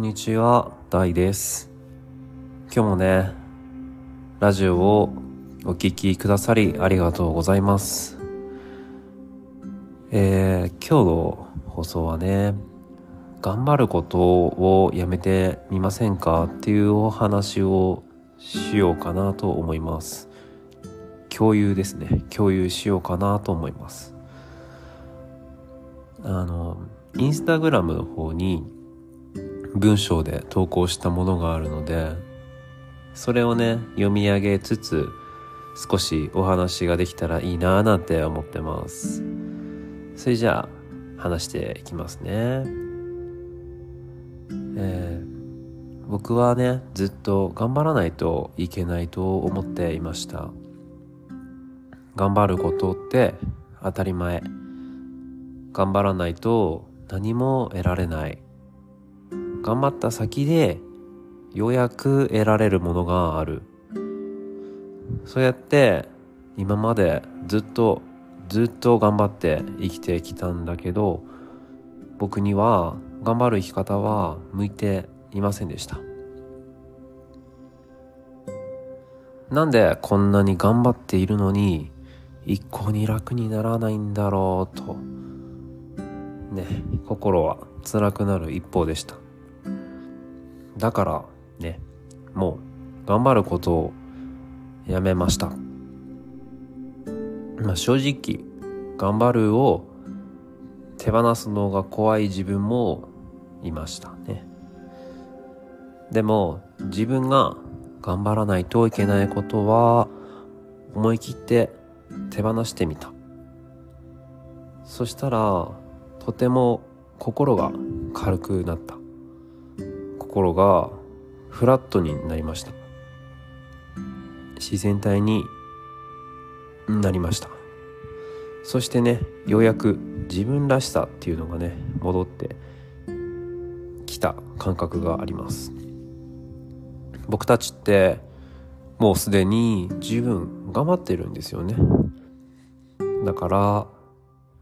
んにちは、ダイです。今日もね、ラジオをお聴きくださりありがとうございます。えー、今日の放送はね、頑張ることをやめてみませんか？っていうお話をしようかなと思います。共有ですね。共有しようかなと思います。あの、インスタグラムの方に文章で投稿したものがあるので、それをね、読み上げつつ、少しお話ができたらいいなぁなんて思ってます。それじゃあ、話していきますね。えー僕はね、ずっと頑張らないといけないと思っていました。頑張ることって当たり前。頑張らないと何も得られない。頑張った先でようやく得られるものがある。そうやって今までずっとずっと頑張って生きてきたんだけど僕には頑張る生き方は向いていませんでした。なんでこんなに頑張っているのに一向に楽にならないんだろうとね心は辛くなる一方でしただからねもう頑張ることをやめました。まあ正直頑張るを手放すのが怖い自分もいましたね。でも自分が頑張らないといけないことは思い切って手放してみた。そしたらとても心が軽くなった。心がフラットになりました。自然体になりました。そしてねようやく自分らしさっていうのがね戻ってきた感覚があります。僕たちってもうすでに十分頑張ってるんですよね。だから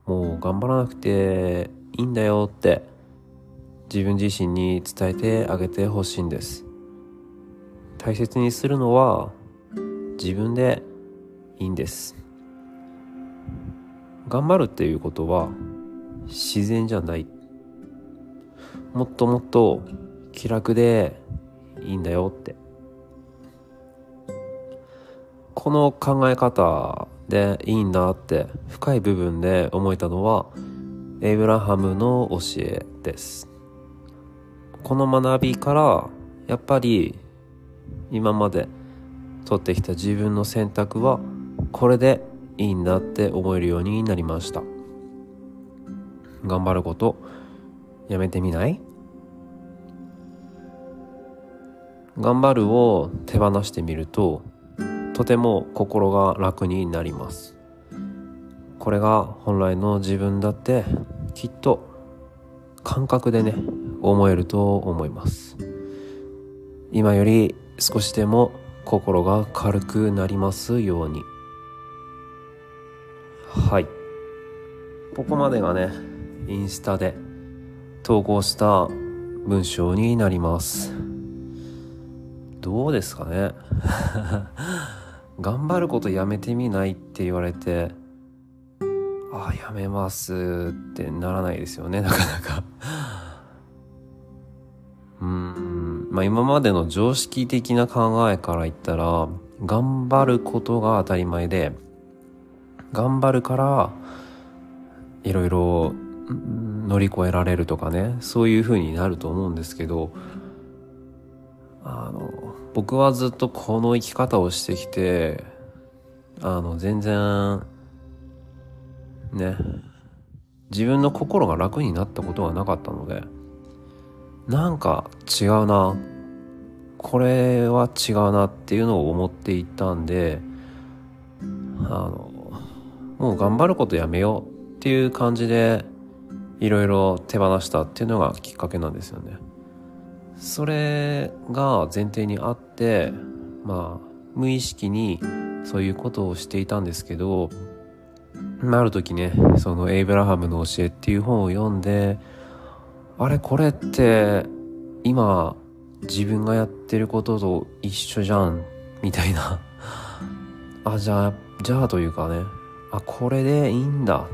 もう頑張らなくていいんだよって自分自身に伝えてあげてほしいんです。大切にするのは自分でいいんです。頑張るっていうことは自然じゃない。もっともっと気楽でいいんだよって。この考え方でいいんだって深い部分で思えたのはエイブラハムの教えです。この学びからやっぱり今まで取ってきた自分の選択はこれでいいんだって思えるようになりました。頑張ることやめてみない？頑張るを手放してみるととても心が楽になります。これが本来の自分だってきっと感覚でね思えると思います。今より少しでも心が軽くなりますように。はい。ここまでがねインスタで投稿した文章になります。どうですかね。頑張ることやめてみないって言われてあやめますってならないですよねなかなか。うん。まあ今までの常識的な考えから言ったら頑張ることが当たり前で頑張るからいろいろ乗り越えられるとかねそういう風になると思うんですけどあの僕はずっとこの生き方をしてきてあの全然ね自分の心が楽になったことがなかったのでなんか違うなこれは違うなっていうのを思っていたんであのもう頑張ることやめようっていう感じでいろいろ手放したっていうのがきっかけなんですよね。それが前提にあってまあ無意識にそういうことをしていたんですけど、あ、る時ねそのエイブラハムの教えっていう本を読んであれこれって今自分がやってることと一緒じゃんみたいな。あじゃあじゃあというかねあこれでいいんだ。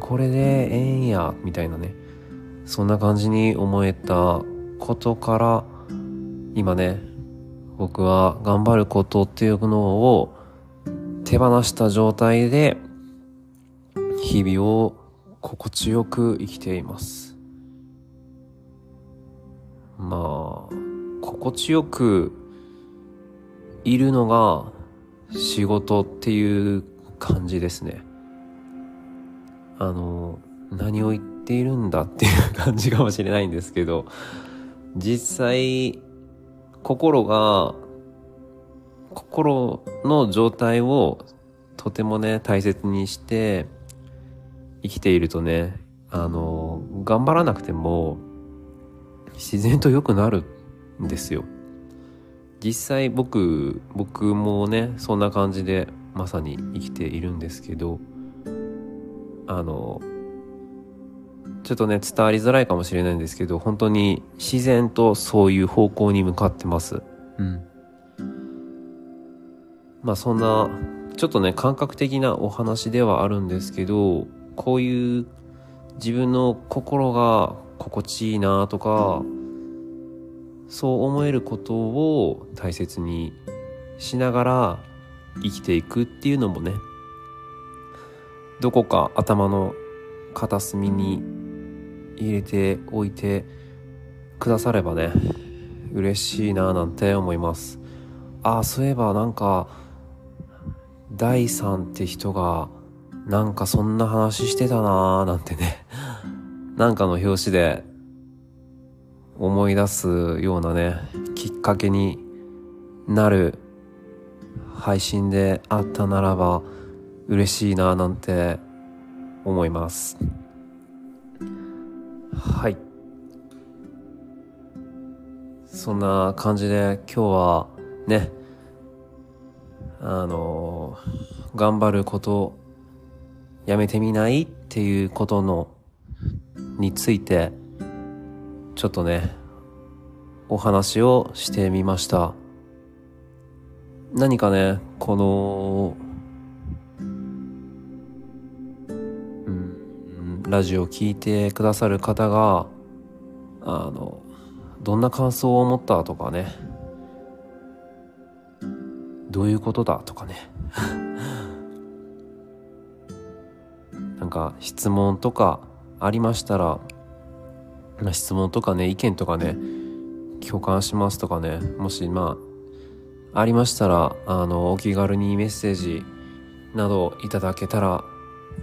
これでええんやみたいなね。そんな感じに思えたことから今ね僕は頑張ることっていうのを手放した状態で日々を心地よく生きています。まあ心地よくいるのが仕事っていう感じですね。あの何を言っているんだっていう感じかもしれないんですけど実際心が心の状態をとてもね大切にして生きているとねあの頑張らなくても自然と良くなるんですよ。実際僕僕もねそんな感じでまさに生きているんですけどあのちょっとね伝わりづらいかもしれないんですけど本当に自然とそういう方向に向かってます。うん。まあそんなちょっとね感覚的なお話ではあるんですけどこういう自分の心が心地いいなとかそう思えることを大切にしながら生きていくっていうのもねどこか頭の片隅に入れておいてくださればね嬉しいななんて思います。ああそういえばなんか第3って人がなんかそんな話してたなーなんてね。なんかの表紙で思い出すようなねきっかけになる配信であったならば嬉しいななんて思います。はい。そんな感じで今日はねあの頑張ることやめてみない？っていうことのについてちょっとね、お話をしてみました。何かね、この、うん、ラジオを聞いてくださる方が、あの、どんな感想を持ったとかね、どういうことだとかね。なんか質問とかありましたらま、質問とかね意見とかね共感しますとかねもしまあありましたらあのお気軽にメッセージなどいただけたら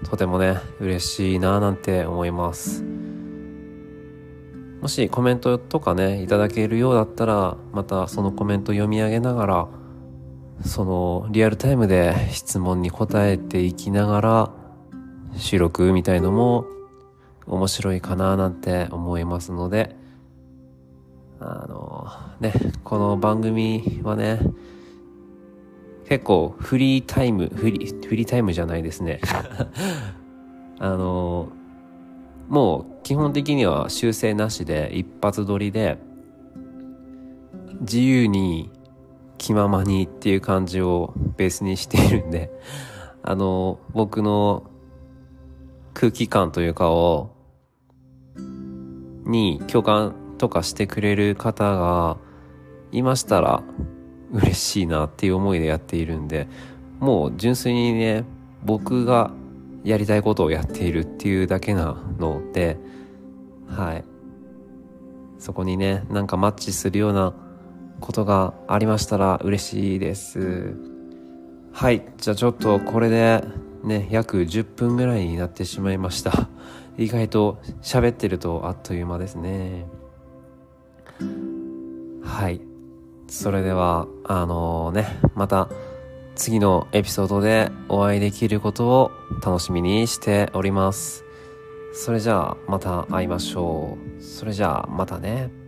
とてもね嬉しいななんて思います。もしコメントとかねいただけるようだったらまたそのコメント読み上げながらそのリアルタイムで質問に答えていきながら収録みたいのも面白いかななんて思いますので、あの、ね、この番組はね、結構フリータイム、フリー、フリータイムじゃないですね。あの、もう基本的には修正なしで一発撮りで、自由に気ままにっていう感じをベースにしているんで、あの、僕の空気感というかをに共感とかしてくれる方がいましたら嬉しいなっていう思いでやっているんでもう純粋にね僕がやりたいことをやっているっていうだけなのではい。そこにねなんかマッチするようなことがありましたら嬉しいです。はい。じゃあちょっとこれでね約10分ぐらいになってしまいました 意外と喋ってるとあっという間ですね。はい。それでは、あのー、ね、また次のエピソードでお会いできることを楽しみにしております。それじゃあまた会いましょう。それじゃあまたね。